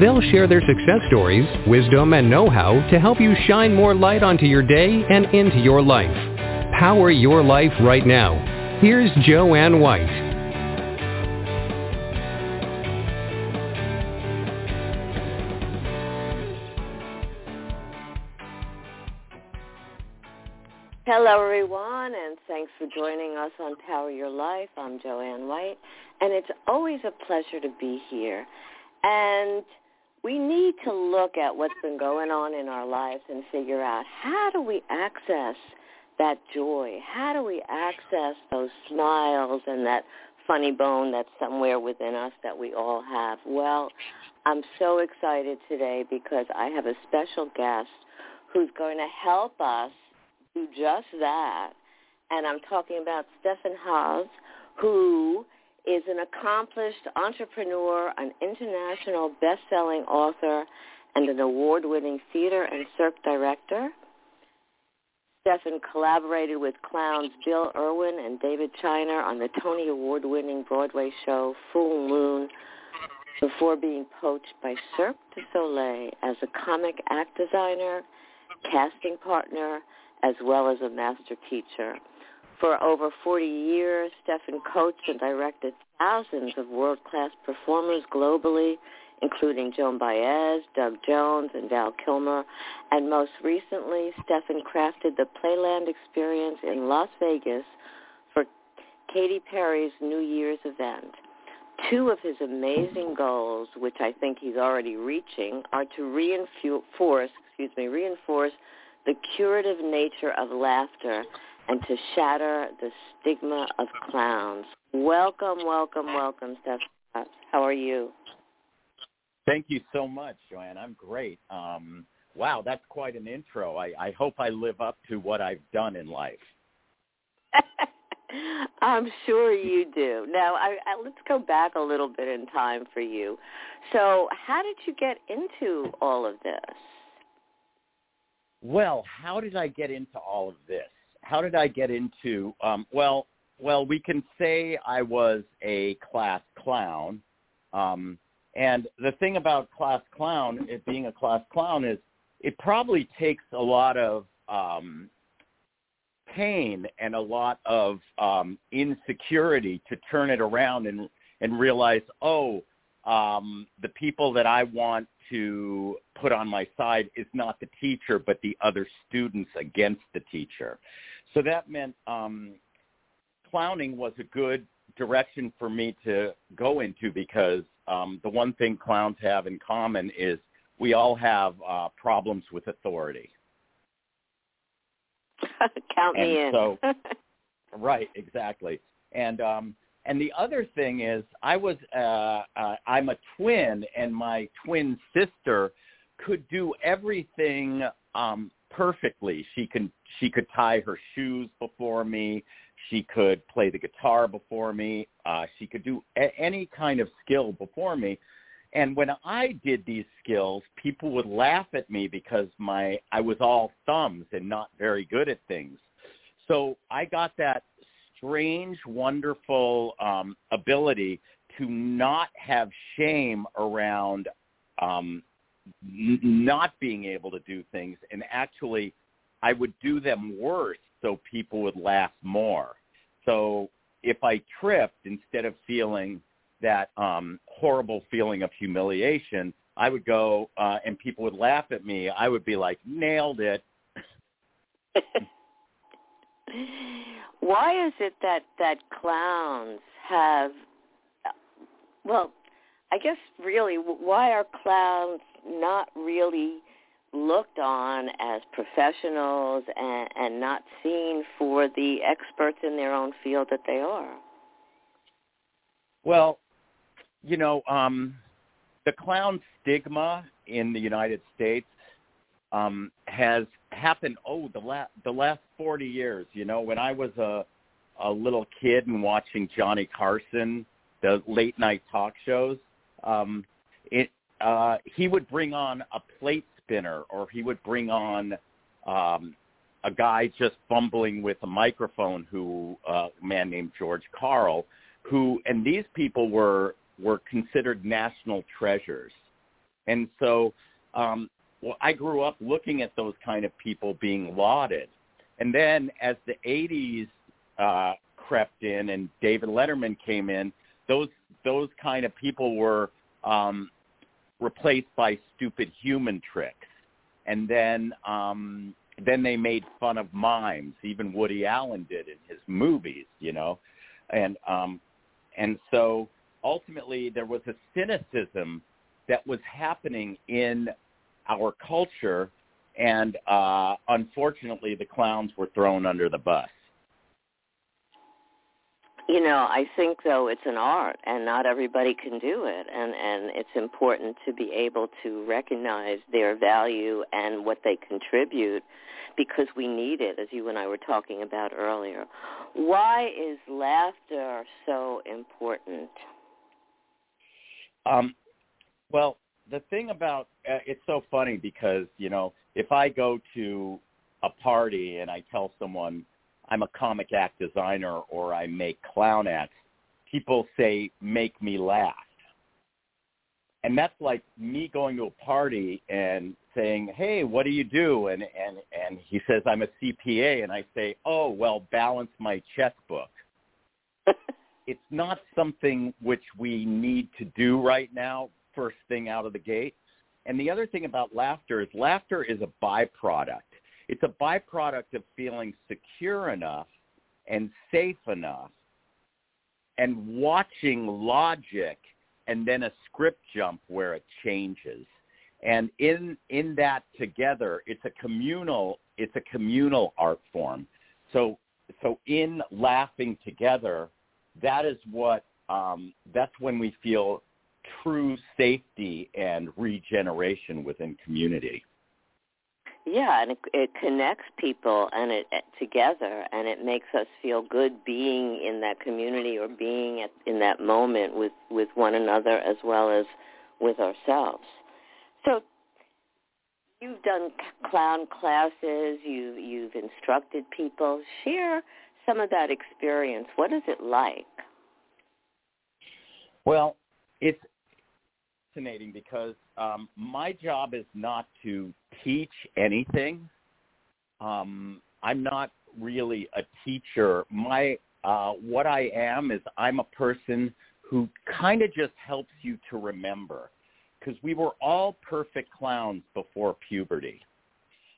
They'll share their success stories, wisdom, and know-how to help you shine more light onto your day and into your life. Power your life right now. Here's Joanne White. Hello, everyone, and thanks for joining us on Power Your Life. I'm Joanne White, and it's always a pleasure to be here. And we need to look at what's been going on in our lives and figure out how do we access that joy? How do we access those smiles and that funny bone that's somewhere within us that we all have? Well, I'm so excited today because I have a special guest who's going to help us do just that. And I'm talking about Stefan Haves, who is an accomplished entrepreneur, an international best-selling author, and an award-winning theater and cirque director. Stefan collaborated with clowns Bill Irwin and David Shiner on the Tony Award-winning Broadway show Fool Moon before being poached by Cirque du Soleil as a comic act designer, casting partner, as well as a master teacher. For over 40 years, Stefan coached and directed thousands of world-class performers globally, including Joan Baez, Doug Jones, and Val Kilmer. And most recently, Stefan crafted the Playland experience in Las Vegas for Katy Perry's New Year's event. Two of his amazing goals, which I think he's already reaching, are to reinforce, excuse me, reinforce the curative nature of laughter and to shatter the stigma of clowns. Welcome, welcome, welcome, Steph. How are you? Thank you so much, Joanne. I'm great. Um, wow, that's quite an intro. I, I hope I live up to what I've done in life. I'm sure you do. Now, I, I, let's go back a little bit in time for you. So, how did you get into all of this? Well, how did I get into all of this? How did I get into? Um, well, well, we can say I was a class clown. Um, and the thing about class clown, it being a class clown, is it probably takes a lot of um, pain and a lot of um, insecurity to turn it around and and realize, oh, um, the people that I want to put on my side is not the teacher, but the other students against the teacher. So that meant um, clowning was a good direction for me to go into because um, the one thing clowns have in common is we all have uh, problems with authority. Count and me in. so, right, exactly. And um, and the other thing is, I was uh, uh, I'm a twin, and my twin sister could do everything um, perfectly. She can she could tie her shoes before me. She could play the guitar before me. Uh, she could do a- any kind of skill before me. And when I did these skills, people would laugh at me because my I was all thumbs and not very good at things. So I got that strange, wonderful um, ability to not have shame around um, not being able to do things, and actually, I would do them worse so people would laugh more. So if I tripped, instead of feeling that um, horrible feeling of humiliation, I would go uh, and people would laugh at me. I would be like, nailed it. Why is it that that clowns have well, I guess really why are clowns not really looked on as professionals and, and not seen for the experts in their own field that they are? Well, you know, um, the clown stigma in the United States um, has happened. Oh, the last the last forty years. You know, when I was a a little kid and watching Johnny Carson, the late night talk shows, um, uh, he would bring on a plate spinner, or he would bring on um, a guy just fumbling with a microphone, who uh, a man named George Carl, who and these people were were considered national treasures, and so um, well, I grew up looking at those kind of people being lauded. And then as the 80s uh, crept in and David Letterman came in, those those kind of people were um, replaced by stupid human tricks. And then um, then they made fun of mimes. Even Woody Allen did in his movies, you know. And um, and so ultimately there was a cynicism that was happening in our culture, and uh, unfortunately, the clowns were thrown under the bus. You know, I think though it's an art, and not everybody can do it, and and it's important to be able to recognize their value and what they contribute, because we need it, as you and I were talking about earlier. Why is laughter so important? Um, well, the thing about uh, it's so funny because you know if I go to a party and I tell someone I'm a comic act designer or I make clown acts, people say make me laugh. And that's like me going to a party and saying, "Hey, what do you do?" and and and he says, "I'm a CPA." And I say, "Oh, well, balance my checkbook." it's not something which we need to do right now first thing out of the gate. And the other thing about laughter is laughter is a byproduct. It's a byproduct of feeling secure enough and safe enough and watching logic and then a script jump where it changes. And in in that together, it's a communal it's a communal art form. So so in laughing together, that is what um, that's when we feel true safety and regeneration within community. Yeah, and it, it connects people and it, it together, and it makes us feel good being in that community or being at, in that moment with with one another as well as with ourselves. So, you've done clown classes, you you've instructed people. Share some of that experience. What is it like? Well, it's fascinating because um, my job is not to teach anything. Um, I'm not really a teacher. My uh, what I am is I'm a person who kind of just helps you to remember because we were all perfect clowns before puberty.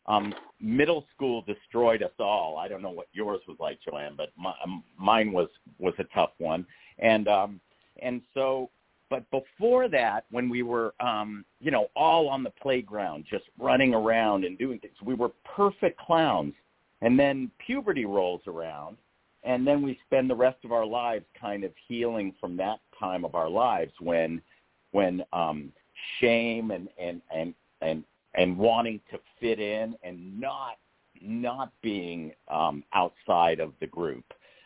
Um, middle school destroyed us all. I don't know what yours was like, Joanne, but my, um, mine was was a tough one. And um, and so but before that, when we were, um, you know, all on the playground, just running around and doing things, we were perfect clowns. And then puberty rolls around, and then we spend the rest of our lives kind of healing from that time of our lives when, when um, shame and and and and and wanting to fit in and not not being um, outside of the group.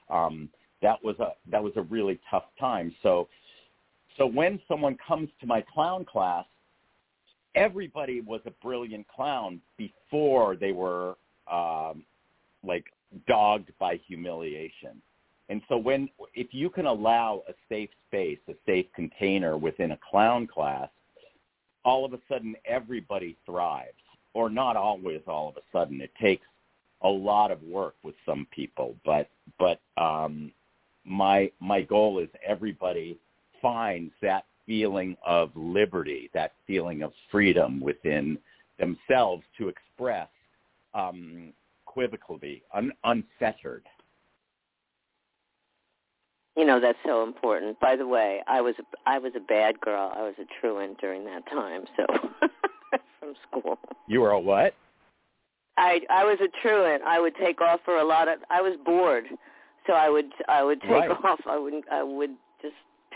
Um, that was a that was a really tough time. So so when someone comes to my clown class, everybody was a brilliant clown before they were um, like dogged by humiliation. And so when if you can allow a safe space, a safe container within a clown class, all of a sudden everybody thrives. Or not always all of a sudden. It takes a lot of work with some people, but but um my my goal is everybody finds that feeling of liberty, that feeling of freedom within themselves to express um, equivocally, un- unfettered. You know that's so important. By the way, I was a, I was a bad girl. I was a truant during that time. So from school. You were a what? I I was a truant. I would take off for a lot of. I was bored, so I would I would take right. off. I wouldn't. I would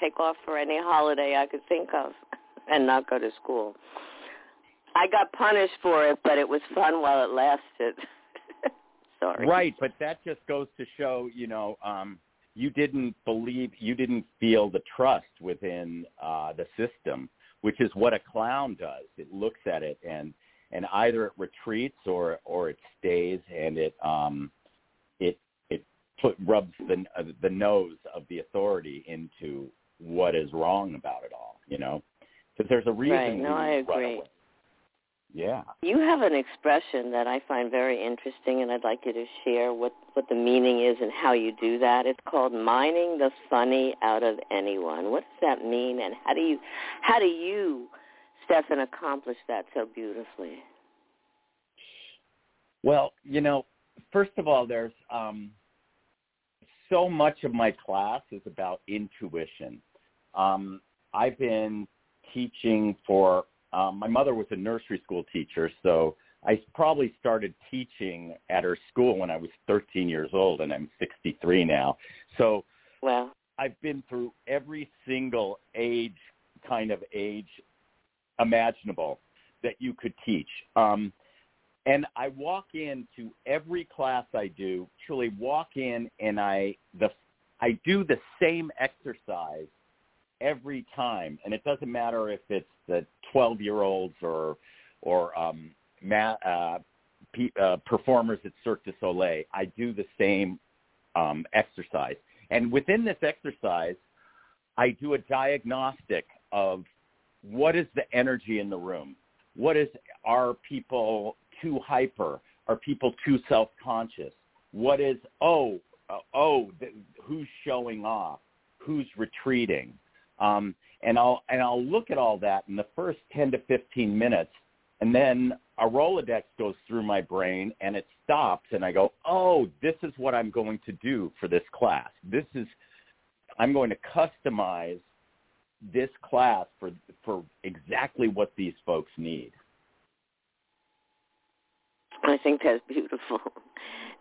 take off for any holiday I could think of and not go to school. I got punished for it, but it was fun while it lasted. Sorry. Right, but that just goes to show, you know, um, you didn't believe, you didn't feel the trust within uh, the system, which is what a clown does. It looks at it and and either it retreats or or it stays and it um, it it put rubs the uh, the nose of the authority into what is wrong about it all. You know, because there's a reason. Right. No, I agree. Yeah. You have an expression that I find very interesting, and I'd like you to share what what the meaning is and how you do that. It's called mining the funny out of anyone. What does that mean, and how do you how do you, Stefan, accomplish that so beautifully? Well, you know, first of all, there's um, so much of my class is about intuition. Um, I've been teaching for um, my mother was a nursery school teacher, so I probably started teaching at her school when I was 13 years old, and I'm 63 now. So well, I've been through every single age, kind of age imaginable that you could teach. Um, and I walk into every class I do, truly walk in and I the I do the same exercise every time, and it doesn't matter if it's the 12 year olds or or um, ma- uh, uh, performers at Cirque du Soleil. I do the same um, exercise, and within this exercise, I do a diagnostic of what is the energy in the room. What is are people too hyper? Are people too self-conscious? What is oh uh, oh th- who's showing off? Who's retreating? Um, and I'll and I'll look at all that in the first 10 to 15 minutes, and then a Rolodex goes through my brain and it stops, and I go, oh, this is what I'm going to do for this class. This is I'm going to customize this class for for exactly what these folks need. I think that's beautiful.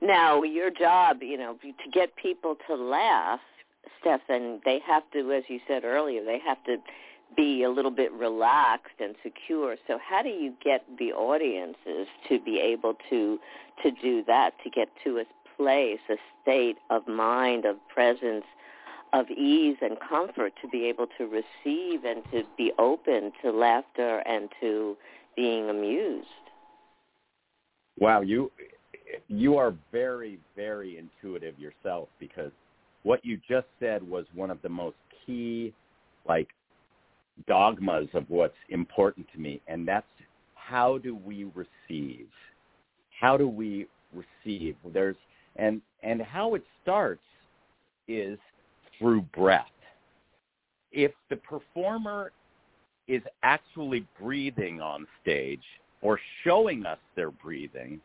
Now, your job, you know, to get people to laugh Stefan, they have to, as you said earlier, they have to be a little bit relaxed and secure. So how do you get the audiences to be able to to do that, to get to a place, a state of mind, of presence, of ease and comfort to be able to receive and to be open to laughter and to being amused? Wow, you you are very very intuitive yourself because what you just said was one of the most key like dogmas of what's important to me and that's how do we receive? How do we receive? There's and and how it starts is through breath. If the performer is actually breathing on stage or showing us their breathing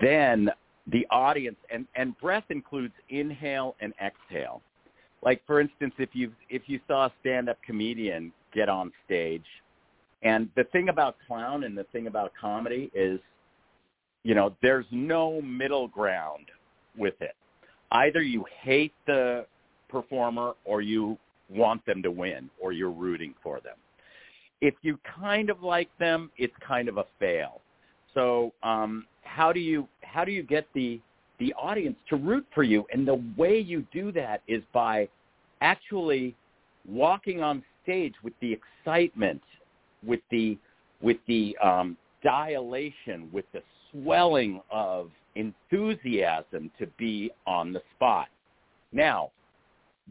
then the audience and and breath includes inhale and exhale. Like for instance if you if you saw a stand up comedian get on stage and the thing about clown and the thing about comedy is you know there's no middle ground with it. Either you hate the performer or you want them to win or you're rooting for them. If you kind of like them it's kind of a fail so um how do you how do you get the the audience to root for you? And the way you do that is by actually walking on stage with the excitement, with the with the um, dilation, with the swelling of enthusiasm to be on the spot. Now,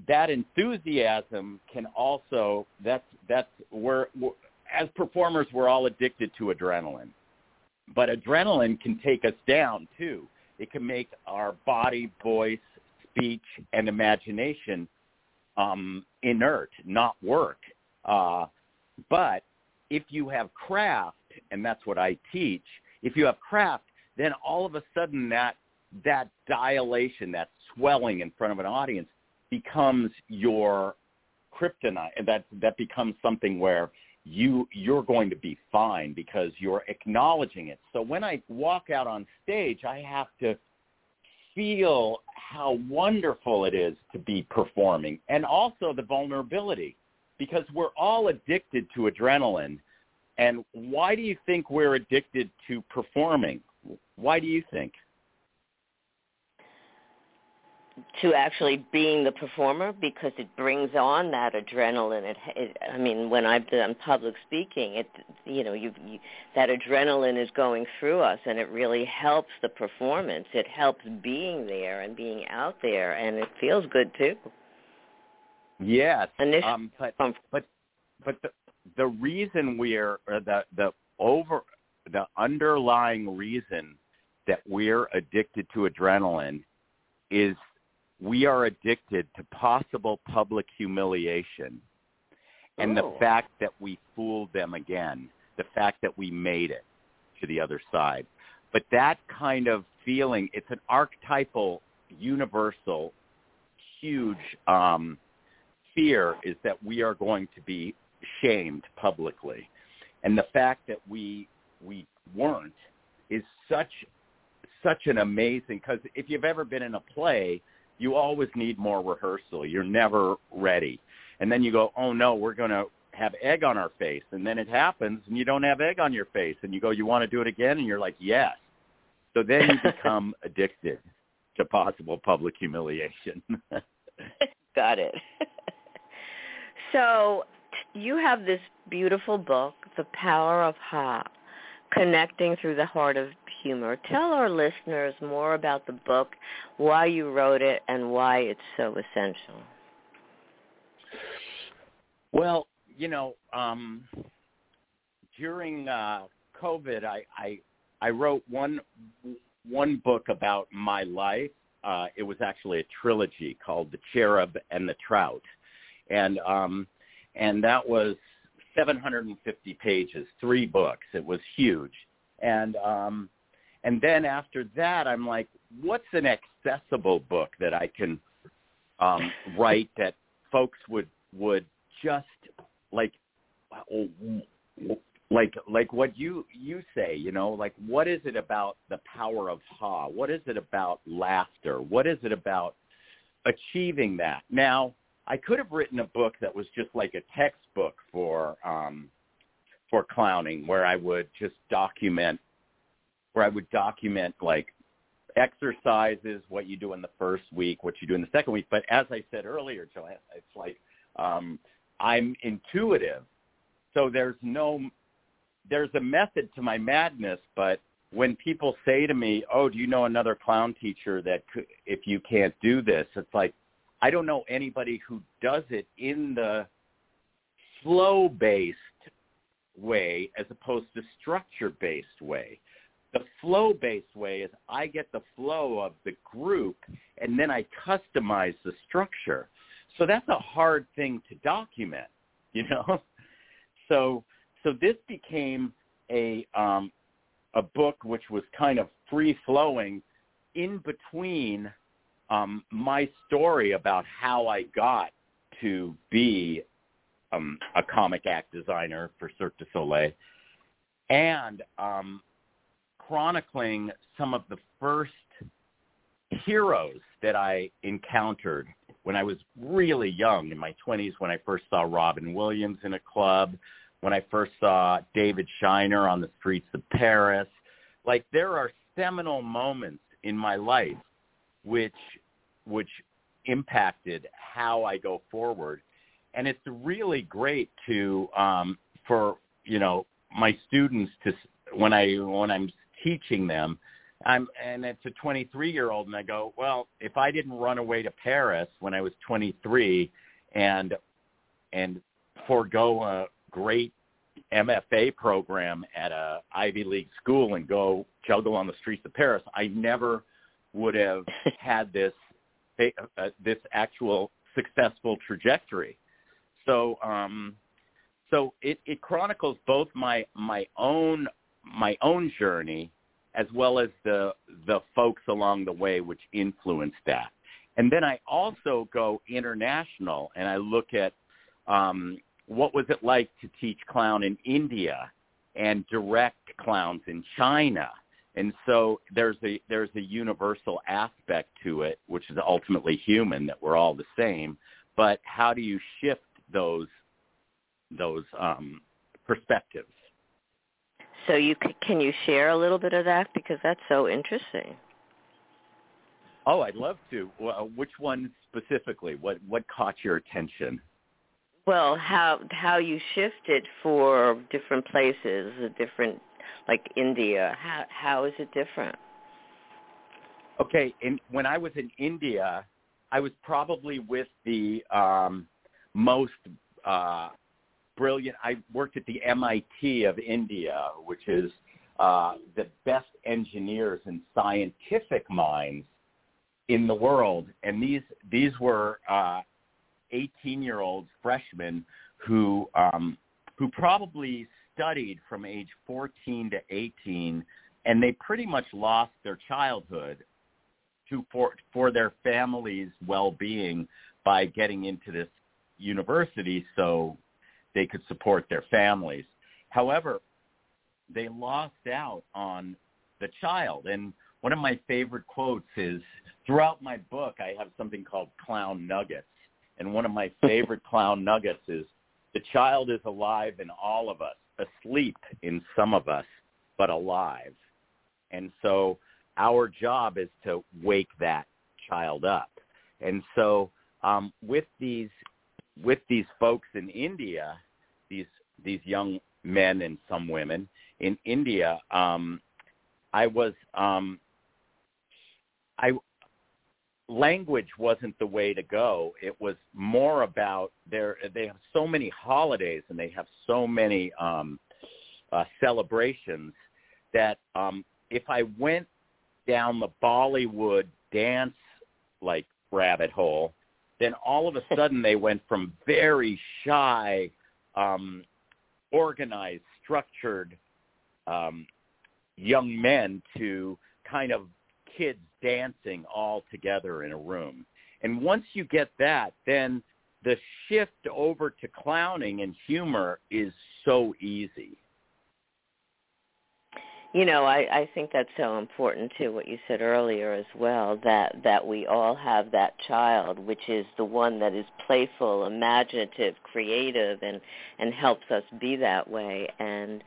that enthusiasm can also that's that's where as performers we're all addicted to adrenaline but adrenaline can take us down too. It can make our body, voice, speech, and imagination um, inert, not work. Uh, but if you have craft, and that's what I teach, if you have craft, then all of a sudden that that dilation, that swelling in front of an audience becomes your kryptonite, and that that becomes something where you you're going to be fine because you're acknowledging it. So when I walk out on stage, I have to feel how wonderful it is to be performing and also the vulnerability because we're all addicted to adrenaline and why do you think we're addicted to performing? Why do you think? To actually being the performer because it brings on that adrenaline. It, it I mean, when I've done public speaking, it you know you, you that adrenaline is going through us, and it really helps the performance. It helps being there and being out there, and it feels good too. Yes, Initial, um, but but but the the reason we're the the over the underlying reason that we're addicted to adrenaline is we are addicted to possible public humiliation and oh. the fact that we fooled them again, the fact that we made it to the other side. But that kind of feeling, it's an archetypal, universal, huge um, fear is that we are going to be shamed publicly. And the fact that we we weren't is such such an amazing because if you've ever been in a play, you always need more rehearsal. You're never ready. And then you go, oh no, we're going to have egg on our face. And then it happens and you don't have egg on your face. And you go, you want to do it again? And you're like, yes. So then you become addicted to possible public humiliation. Got it. so you have this beautiful book, The Power of Ha, connecting through the heart of humor. Tell our listeners more about the book, why you wrote it, and why it's so essential. Well, you know, um, during uh, COVID, I, I I wrote one one book about my life. Uh, it was actually a trilogy called The Cherub and the Trout, and um, and that was 750 pages, three books. It was huge, and um, and then after that, I'm like, what's an accessible book that I can um, write that folks would would just like like like what you you say you know like what is it about the power of ha? What is it about laughter? What is it about achieving that? Now i could have written a book that was just like a textbook for um for clowning where i would just document where I would document like exercises, what you do in the first week, what you do in the second week. But as I said earlier, Joanne, it's like um, I'm intuitive, so there's no there's a method to my madness. But when people say to me, "Oh, do you know another clown teacher that could, if you can't do this?" It's like I don't know anybody who does it in the flow-based way as opposed to structure-based way. The flow-based way is I get the flow of the group and then I customize the structure. So that's a hard thing to document, you know. So so this became a um, a book which was kind of free flowing in between um, my story about how I got to be um, a comic act designer for Cirque du Soleil and um, chronicling some of the first heroes that I encountered when I was really young in my 20s when I first saw Robin Williams in a club, when I first saw David Shiner on the streets of Paris. Like there are seminal moments in my life which which impacted how I go forward. And it's really great to um for, you know, my students to when I when I'm teaching them. I'm and it's a 23 year old, and I go, well, if I didn't run away to Paris when I was 23 and and forego a great MFA program at a Ivy League school and go juggle on the streets of Paris, I never would have had this uh, this actual successful trajectory. So um, so it, it chronicles both my my own my own journey as well as the the folks along the way which influenced that. And then I also go international and I look at um, what was it like to teach clown in India and direct clowns in China. And so there's a there's a universal aspect to it, which is ultimately human, that we're all the same. But how do you shift those those um, perspectives? so you can you share a little bit of that because that's so interesting. Oh, I'd love to. Well, which one specifically? What what caught your attention? Well, how how you shifted for different places, different like India. How how is it different? Okay, in, when I was in India, I was probably with the um, most uh, brilliant. I worked at the MIT of India, which is uh, the best engineers and scientific minds in the world, and these these were uh, 18 year old freshmen who um, who probably studied from age 14 to 18, and they pretty much lost their childhood to for for their families' well being by getting into this university so they could support their families. However, they lost out on the child. And one of my favorite quotes is throughout my book, I have something called clown nuggets. And one of my favorite clown nuggets is the child is alive in all of us, asleep in some of us, but alive. And so our job is to wake that child up. And so um, with these with these folks in India, these these young men and some women in India, um, I was um, I language wasn't the way to go. It was more about their they have so many holidays and they have so many um, uh, celebrations that um, if I went down the Bollywood dance like rabbit hole, then all of a sudden they went from very shy, um, organized, structured um, young men to kind of kids dancing all together in a room. And once you get that, then the shift over to clowning and humor is so easy. You know, I, I think that's so important too. What you said earlier as well that that we all have that child, which is the one that is playful, imaginative, creative, and and helps us be that way. And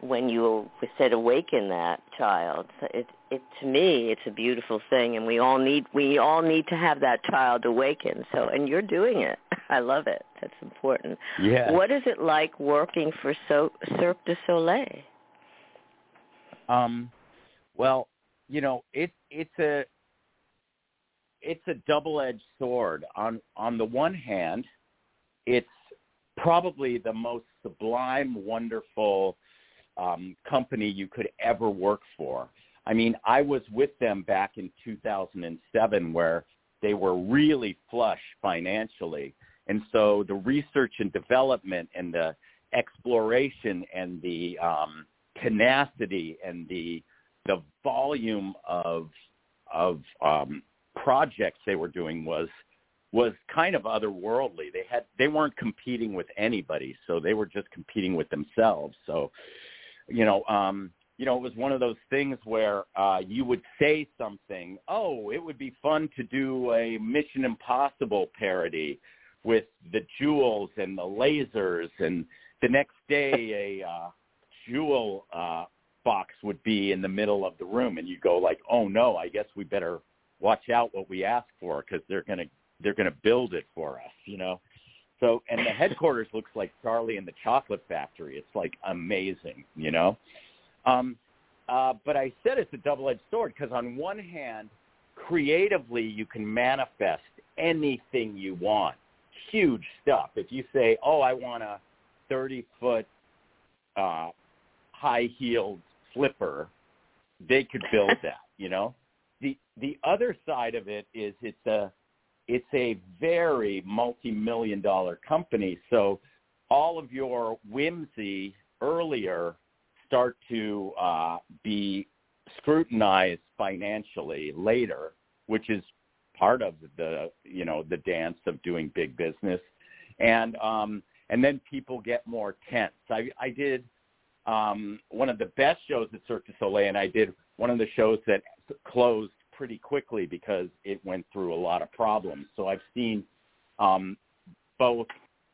when you said awaken that child, it it to me it's a beautiful thing, and we all need we all need to have that child awaken. So, and you're doing it. I love it. That's important. Yeah. What is it like working for so, Cirque du Soleil? Um, well, you know, it's it's a it's a double-edged sword. On on the one hand, it's probably the most sublime, wonderful um, company you could ever work for. I mean, I was with them back in 2007 where they were really flush financially. And so the research and development and the exploration and the um, tenacity and the the volume of of um, projects they were doing was was kind of otherworldly. They had they weren't competing with anybody, so they were just competing with themselves. So, you know, um, you know, it was one of those things where uh, you would say something. Oh, it would be fun to do a Mission Impossible parody with the jewels and the lasers, and the next day a uh, jewel uh, box would be in the middle of the room, and you'd go like, "Oh no, I guess we better watch out what we ask for because they're gonna they're gonna build it for us," you know. So, and the headquarters looks like Charlie and the Chocolate Factory. It's like amazing, you know. Um, uh, but I said it's a double-edged sword because on one hand, creatively you can manifest anything you want, huge stuff. If you say, "Oh, I want a 30-foot uh, high-heeled slipper, they could build that, you know? The the other side of it is it's a it's a very multi-million dollar company, so all of your whimsy earlier start to uh, be scrutinized financially later, which is part of the you know the dance of doing big business, and um, and then people get more tense. I I did um, one of the best shows at Cirque du Soleil, and I did one of the shows that closed pretty quickly because it went through a lot of problems. So I've seen um, both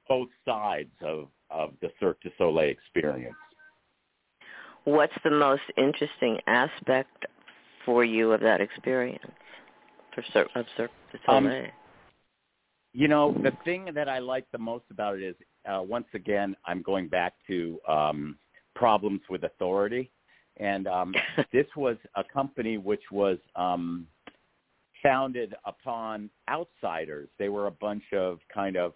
both sides of of the Cirque du Soleil experience. What's the most interesting aspect for you of that experience for of Cirque du Soleil? Um, you know, the thing that I like the most about it is, uh, once again, I'm going back to um, problems with authority. And um, this was a company which was um, founded upon outsiders. They were a bunch of kind of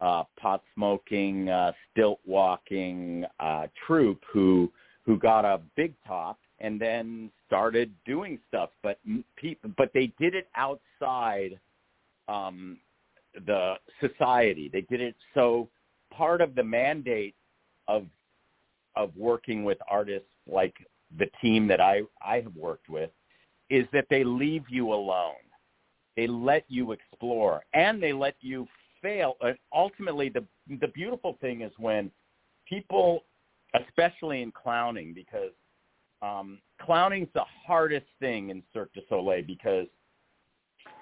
uh, pot smoking, uh, stilt walking uh, troupe who who got a big top and then started doing stuff. But people, but they did it outside um, the society. They did it so part of the mandate of of working with artists like the team that I I have worked with is that they leave you alone. They let you explore and they let you fail. And ultimately, the the beautiful thing is when people, especially in clowning, because um, clowning's the hardest thing in Cirque du Soleil because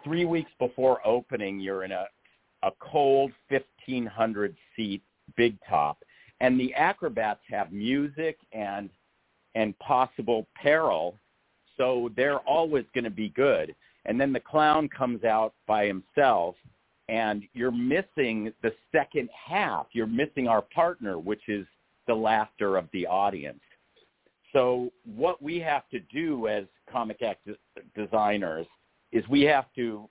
three weeks before opening, you're in a a cold 1500 seat big top and the acrobats have music and and possible peril so they're always going to be good. And then the clown comes out by himself and you're missing the second half. You're missing our partner which is the laughter of the audience so what we have to do as comic act designers is we have to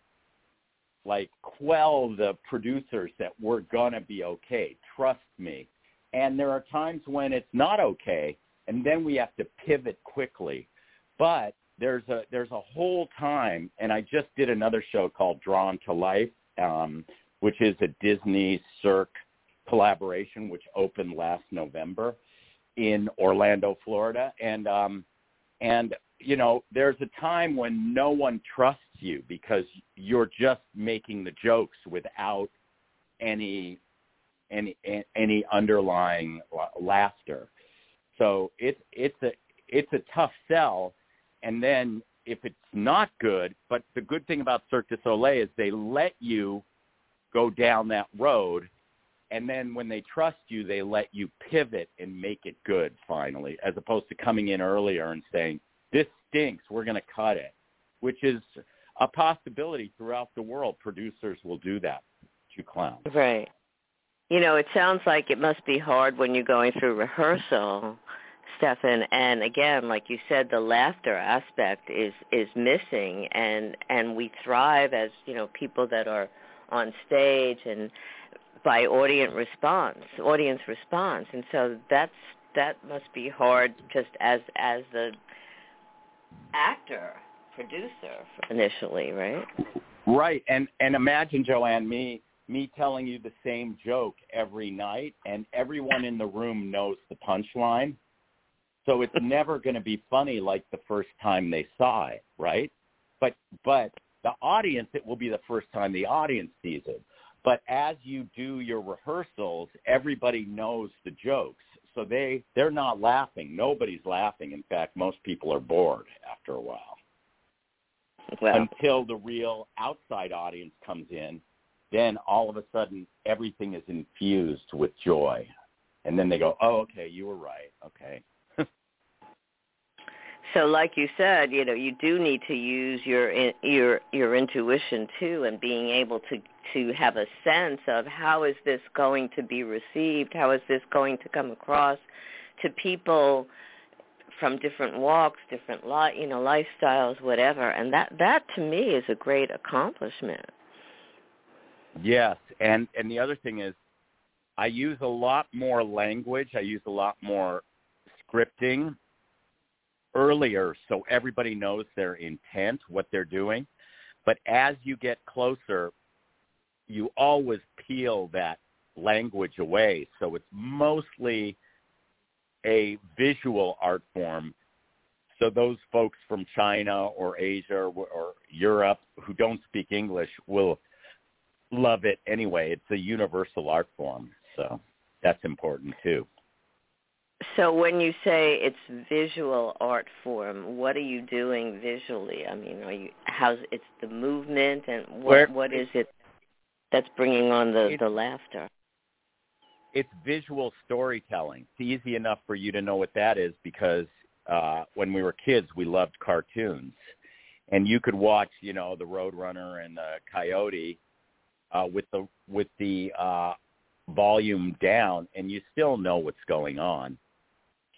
like quell the producers that we're going to be okay. Trust me. And there are times when it's not okay, and then we have to pivot quickly. But there's a there's a whole time, and I just did another show called Drawn to Life, um, which is a Disney Cirque collaboration, which opened last November in Orlando, Florida, and um, and you know there's a time when no one trusts you because you're just making the jokes without any any any underlying laughter. So it's it's a it's a tough sell, and then if it's not good, but the good thing about Cirque du Soleil is they let you go down that road, and then when they trust you, they let you pivot and make it good finally, as opposed to coming in earlier and saying this stinks, we're going to cut it, which is a possibility throughout the world. Producers will do that to clowns. Right. You know, it sounds like it must be hard when you're going through rehearsal, Stefan. And again, like you said, the laughter aspect is is missing, and and we thrive as you know people that are on stage and by audience response, audience response, and so that's that must be hard just as as the actor producer initially, right? Right, and and imagine Joanne me me telling you the same joke every night, and everyone in the room knows the punchline, so it's never going to be funny like the first time they saw it, right? But but the audience, it will be the first time the audience sees it. But as you do your rehearsals, everybody knows the jokes. So they they're not laughing. Nobody's laughing. In fact, most people are bored after a while until the real outside audience comes in. Then all of a sudden, everything is infused with joy, and then they go, "Oh, okay, you were right. Okay." so, like you said, you know, you do need to use your your your intuition too, and being able to to have a sense of how is this going to be received, how is this going to come across to people from different walks, different li- you know lifestyles, whatever, and that that to me is a great accomplishment. Yes, and and the other thing is, I use a lot more language. I use a lot more scripting earlier, so everybody knows their intent, what they're doing. But as you get closer, you always peel that language away. So it's mostly a visual art form. So those folks from China or Asia or, or Europe who don't speak English will love it anyway. It's a universal art form, so that's important too. So when you say it's visual art form, what are you doing visually? I mean, are you how's it's the movement and what Where, what is it that's bringing on the the laughter? it's visual storytelling. It's easy enough for you to know what that is because uh, when we were kids, we loved cartoons, and you could watch, you know, the Roadrunner and the Coyote uh, with the with the uh, volume down, and you still know what's going on.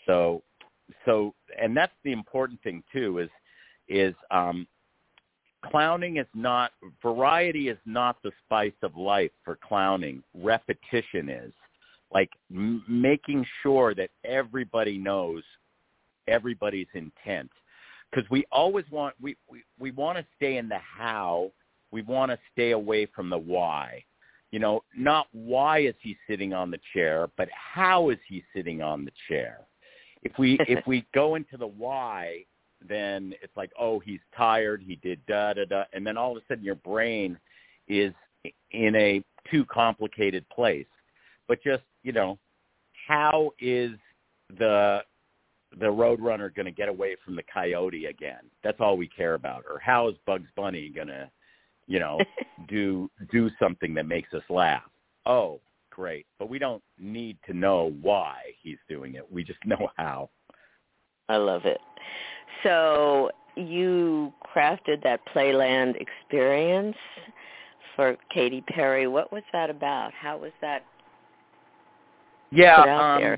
So, so, and that's the important thing too is is um, clowning is not variety is not the spice of life for clowning. Repetition is. Like m- making sure that everybody knows everybody's intent. Because we always want we we, we want to stay in the how. We want to stay away from the why. You know not why is he sitting on the chair but how is he sitting on the chair? If we if we go into the why then it's like oh he's tired he did da da da and then all of a sudden your brain is in a too complicated place but just you know how is the the Roadrunner going to get away from the coyote again? That's all we care about. Or how is Bugs Bunny going to, you know, do do something that makes us laugh? Oh, great. But we don't need to know why he's doing it. We just know how. I love it. So you crafted that Playland experience for Katy Perry. What was that about? How was that yeah, um?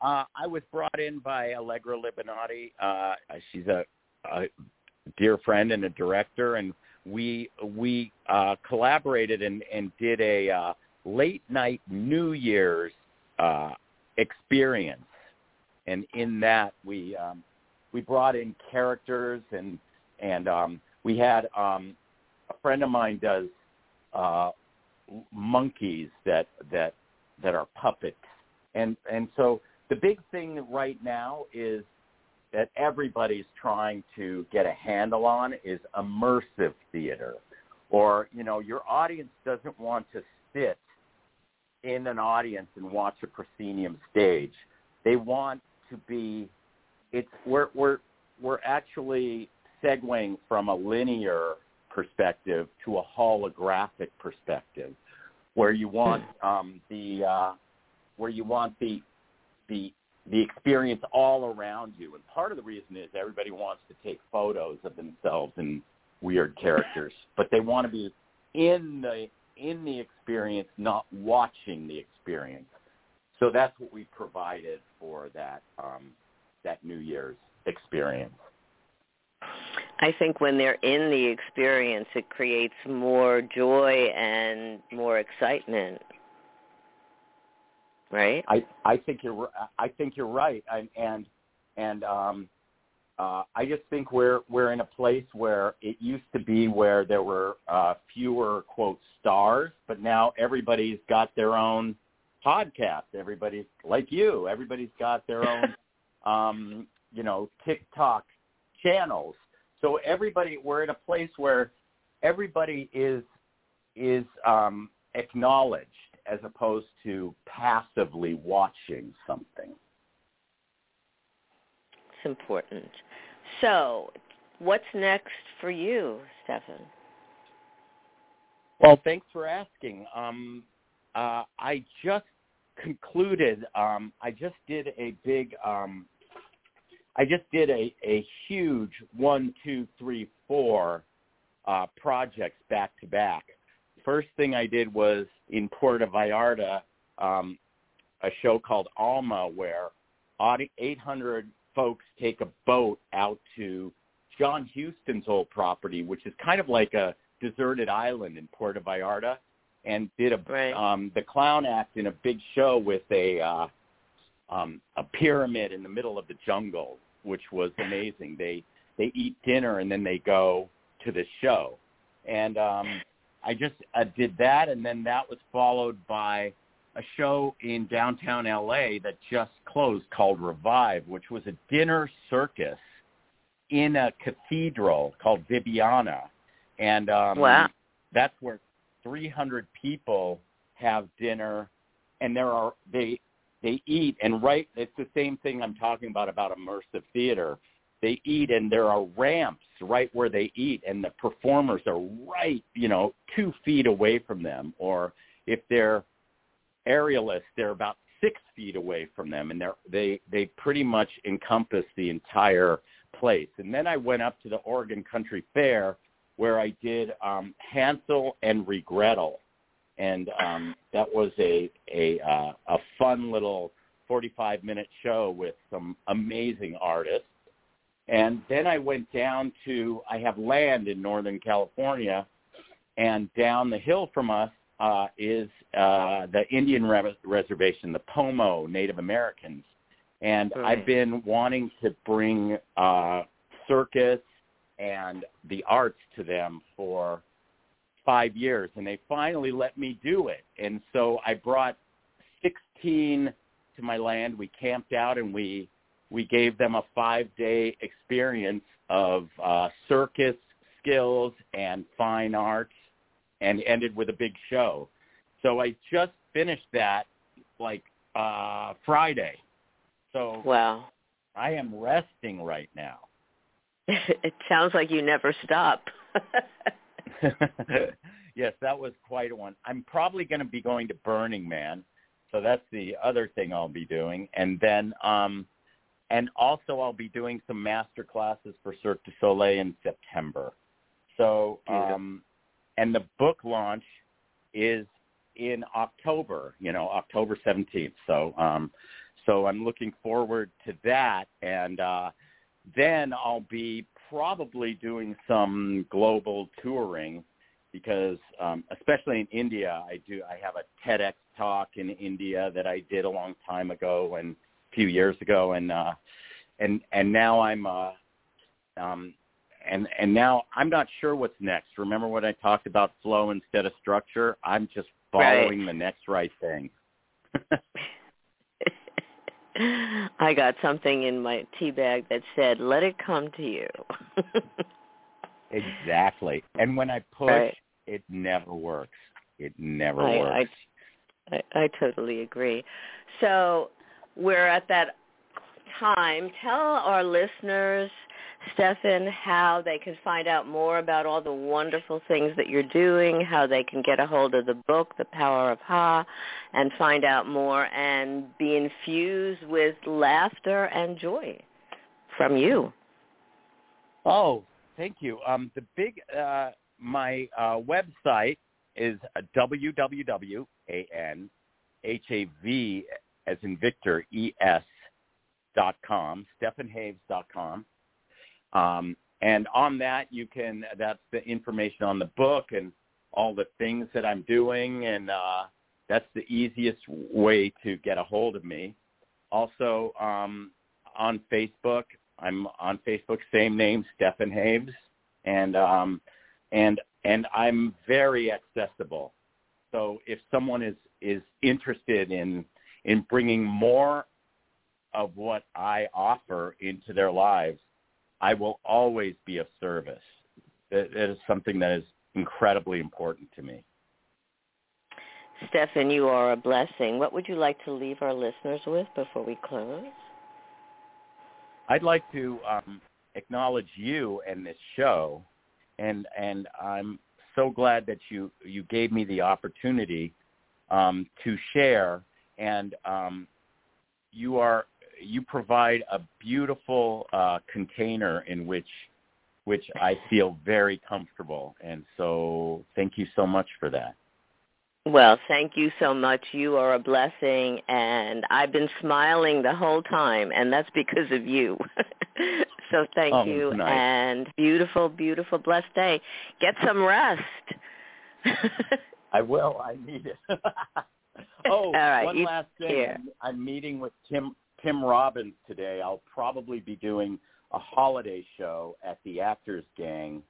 Uh, I was brought in by Allegra Libonati. Uh, she's a, a dear friend and a director, and we we uh, collaborated and, and did a uh, late night New Year's uh, experience. And in that, we um, we brought in characters, and and um, we had um, a friend of mine does uh, monkeys that that that are puppets, and and so the big thing right now is that everybody's trying to get a handle on is immersive theater. Or you know your audience doesn't want to sit in an audience and watch a proscenium stage. They want to be it's we're we're we're actually segueing from a linear perspective to a holographic perspective where you want um the uh where you want the the the experience all around you. And part of the reason is everybody wants to take photos of themselves and weird characters, but they want to be in the in the experience, not watching the experience. So that's what we provided for that um, that New Year's experience. I think when they're in the experience, it creates more joy and more excitement. Right? I I think you're I think you're right, and and and um, uh, I just think we're we're in a place where it used to be where there were uh, fewer quote stars, but now everybody's got their own podcast. Everybody's like you. Everybody's got their own um, you know TikTok channels. So everybody we're in a place where everybody is is um, acknowledged as opposed to passively watching something. It's important. So, what's next for you, Stefan? Well, thanks for asking. Um, uh, I just concluded. Um, I just did a big. Um, I just did a, a huge one, two, three, four uh, projects back to back first thing I did was in Puerto Vallarta, um, a show called Alma, where 800 folks take a boat out to John Huston's old property, which is kind of like a deserted island in Puerto Vallarta, and did a right. um, the clown act in a big show with a uh, um, a pyramid in the middle of the jungle, which was amazing. They they eat dinner and then they go to the show, and um, I just uh, did that, and then that was followed by a show in downtown LA that just closed called Revive, which was a dinner circus in a cathedral called Vibiana, and um, wow. that's where 300 people have dinner, and there are they they eat and right. It's the same thing I'm talking about about immersive theater they eat and there are ramps right where they eat and the performers are right, you know, two feet away from them. Or if they're aerialists, they're about six feet away from them, and they're, they they pretty much encompass the entire place. And then I went up to the Oregon Country Fair where I did um, Hansel and Regrettel, and um, that was a a uh, a fun little 45 minute show with some amazing artists. And then I went down to I have land in Northern California, and down the hill from us uh, is uh, the Indian re- reservation, the Pomo Native Americans, and Right. I've been wanting to bring uh, circus and the arts to them for five years, and they finally let me do it. And so I brought 16 to my land. We camped out and we we gave them a five day experience of uh, circus skills and fine arts, and ended with a big show. So I just finished that like uh, Friday. So Wow. I am resting right now. it sounds like you never stop. yes, that was quite a one. I'm probably going to be going to Burning Man, so that's the other thing I'll be doing, and then um, and also I'll be doing some master classes for Cirque du Soleil in September. So um, and the book launch is in October, you know, October 17th. So um, so I'm looking forward to that, and uh, then I'll be probably doing some global touring because um, especially in India, I do I have a TEDx talk in India that I did a long time ago and a few years ago, and uh, and and now I'm uh, um, and and now I'm not sure what's next. Remember when I talked about flow instead of structure? I'm just Right. following the next right thing. I got something in my tea bag that said, "Let it come to you." Exactly. And when I push, Right. it never works. It never I- works. I, I totally agree. So we're at that time. Tell our listeners, Stefan, how they can find out more about all the wonderful things that you're doing, how they can get a hold of the book, The Power of Ha, and find out more and be infused with laughter and joy from you. Oh, thank you. Um, the big uh, my uh, website is www a n h a v as in Victor e s dot com stefanhaves dot com. Um, and on that you can that's the information on the book and all the things that I'm doing and uh, that's the easiest way to get a hold of me. Also um, on Facebook I'm on Facebook, same name, Stefan Haves, and um, and and I'm very accessible. So if someone is is interested in in bringing more of what I offer into their lives, I will always be of service. That, that is something that is incredibly important to me. Stefan, you are a blessing. What would you like to leave our listeners with before we close? I'd like to um, acknowledge you and this show, and and I'm so glad that you you gave me the opportunity um, to share. And um, you are you provide a beautiful uh, container in which which I feel very comfortable, and so thank you so much for that. Well, thank you so much. You are a blessing, and I've been smiling the whole time, and that's because of you. so thank Oh, you, nice. and beautiful, beautiful, blessed day. Get some rest. I will. I need it. oh, All right, one last thing. here. I'm meeting with Tim Tim Robbins today. I'll probably be doing a holiday show at the Actors Gang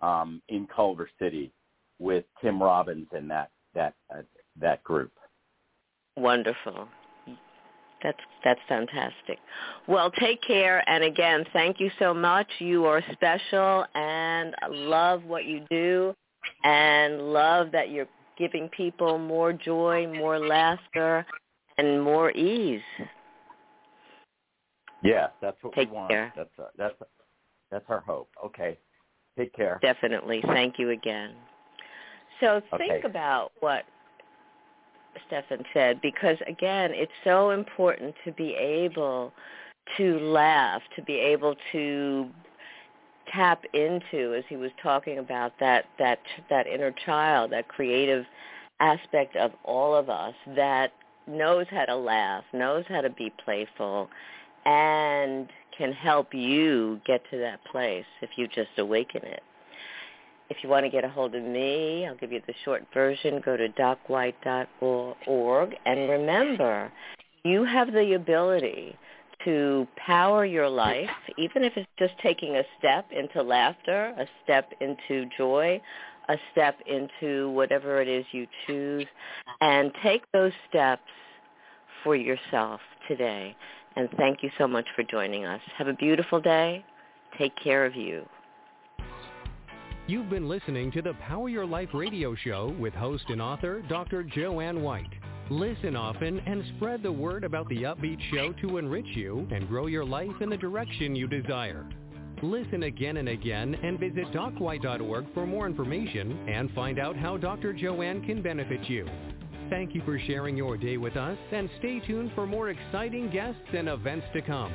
um, in Culver City with Tim Robbins and that that uh, that group. Wonderful. That's that's fantastic. Well, take care, and again, thank you so much. You are special, and I love what you do, and love that you're giving people more joy, more laughter, and more ease. Yeah, that's what Take we want. care. That's uh, that's that's our hope. Okay, take care. Definitely. Thank you again. So think Okay. about what Stefan said because again, it's so important to be able to laugh, to be able to tap into as he was talking about that that that inner child, that creative aspect of all of us that knows how to laugh, knows how to be playful and can help you get to that place if you just awaken it. If you want to get a hold of me, I'll give you the short version. Go to docwhite.org. And remember, you have the ability to power your life, even if it's just taking a step into laughter, a step into joy, a step into whatever it is you choose, and take those steps for yourself today. And thank you so much for joining us. Have a beautiful day. Take care of you. You've been listening to the Power Your Life radio show with host and author Dr. Joanne White. Listen often and spread the word about the upbeat show to enrich you and grow your life in the direction you desire. Listen again and again and visit docwhite.org for more information and find out how Dr. Joanne can benefit you. Thank you for sharing your day with us and stay tuned for more exciting guests and events to come.